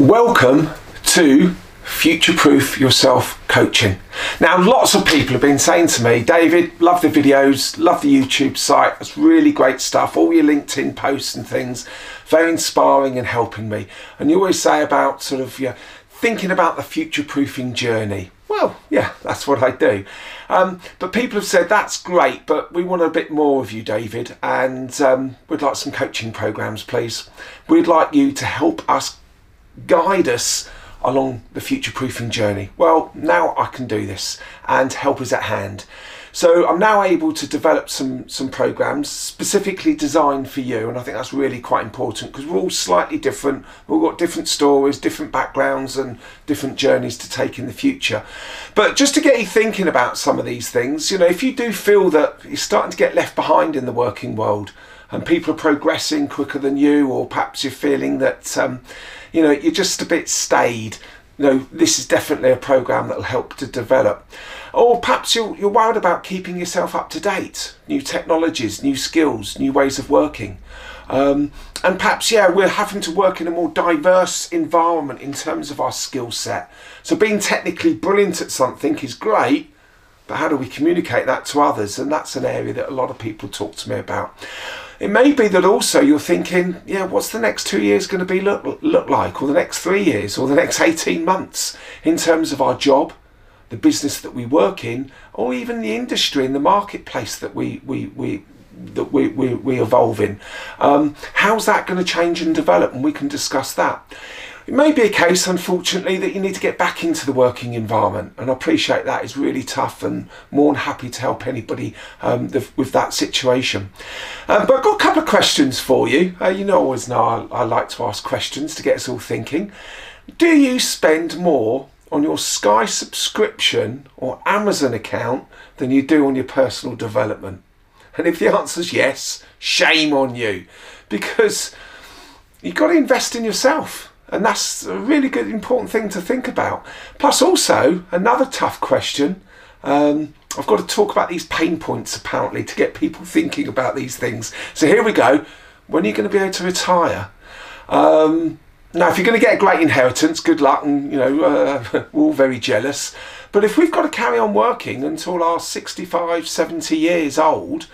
Welcome to Future Proof Yourself Coaching. Now, lots of people have been saying to me, David, love the videos, love the YouTube site, it's really great stuff, all your LinkedIn posts and things, very inspiring and helping me. And you always say about sort of yeah, thinking about the future proofing journey. Well, yeah, that's what I do. Um, but people have said that's great, but we want a bit more of you, David, and um, we'd like some coaching programs, please. We'd like you to help us guide us along the future proofing journey. Well, now I can do this and help is at hand. So I'm now able to develop some some programs specifically designed for you, and I think that's really quite important because we're all slightly different. We've got different stories, different backgrounds, and different journeys to take in the future. But just to get you thinking about some of these things, you know, if you do feel that you're starting to get left behind in the working world, and people are progressing quicker than you, or perhaps you're feeling that um, you know you're just a bit stayed. You know this is definitely a program that will help to develop. Or perhaps you're, you're worried about keeping yourself up to date. New technologies new skills new ways of working. Um, and perhaps yeah we're having to work in a more diverse environment in terms of our skill set. So being technically brilliant at something is great but how do we communicate that to others? And that's an area that a lot of people talk to me about it may be that also you're thinking, yeah, what's the next two years going to be look, look like, or the next three years, or the next 18 months in terms of our job, the business that we work in, or even the industry and the marketplace that we, we, we, that we, we, we evolve in. Um, how's that going to change and develop? And we can discuss that. It may be a case, unfortunately, that you need to get back into the working environment, and I appreciate that is really tough and more than happy to help anybody um, the, with that situation. Um, but I've got a couple of questions for you. Uh, you know, always know I, I like to ask questions to get us all thinking. Do you spend more on your Sky subscription or Amazon account than you do on your personal development? And if the answer is yes, shame on you because you've got to invest in yourself. And that's a really good, important thing to think about. Plus, also, another tough question. Um, I've got to talk about these pain points apparently to get people thinking about these things. So, here we go. When are you going to be able to retire? Um, now, if you're going to get a great inheritance, good luck, and you know, uh, we're all very jealous. But if we've got to carry on working until our 65, 70 years old,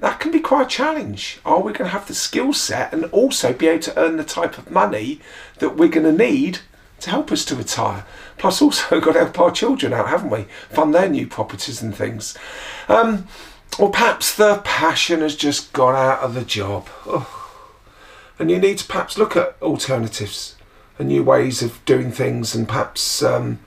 that can be quite a challenge. Are we going to have the skill set and also be able to earn the type of money that we're going to need to help us to retire? Plus, also got to help our children out, haven't we? Fund their new properties and things. Um, or perhaps the passion has just gone out of the job. Oh. And you need to perhaps look at alternatives and new ways of doing things and perhaps um,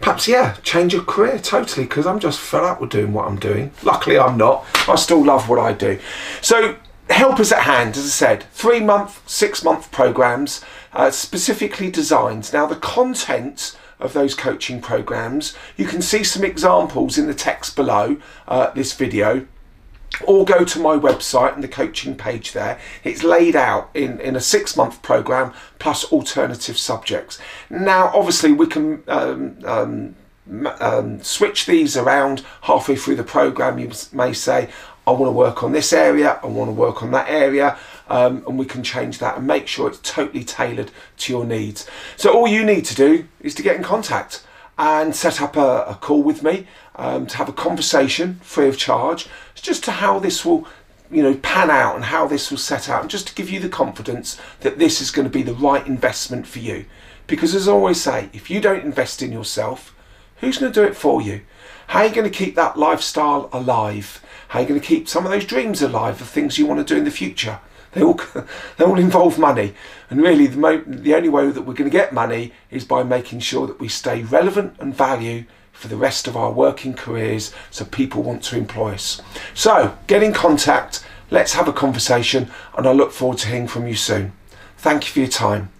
perhaps yeah change your career totally because i'm just fed up with doing what i'm doing. Luckily i'm not. I still love what i do. So help is at hand as i said. Three month six month programs uh, specifically designed. Now the content of those coaching programs you can see some examples in the text below uh, this video or go to my website and the coaching page there. It's laid out in, in a six month program plus alternative subjects. Now, obviously, we can um, um, um, switch these around halfway through the program. You may say, I want to work on this area, I want to work on that area, um, and we can change that and make sure it's totally tailored to your needs. So, all you need to do is to get in contact and set up a, a call with me um, to have a conversation free of charge just to how this will you know pan out and how this will set out and just to give you the confidence that this is going to be the right investment for you. Because as i always say if you don't invest in yourself who's going to do it for you? How are you going to keep that lifestyle alive? How are you going to keep some of those dreams alive of things you want to do in the future they all they all involve money, and really the mo- the only way that we're going to get money is by making sure that we stay relevant and value for the rest of our working careers, so people want to employ us. So get in contact. Let's have a conversation, and I look forward to hearing from you soon. Thank you for your time.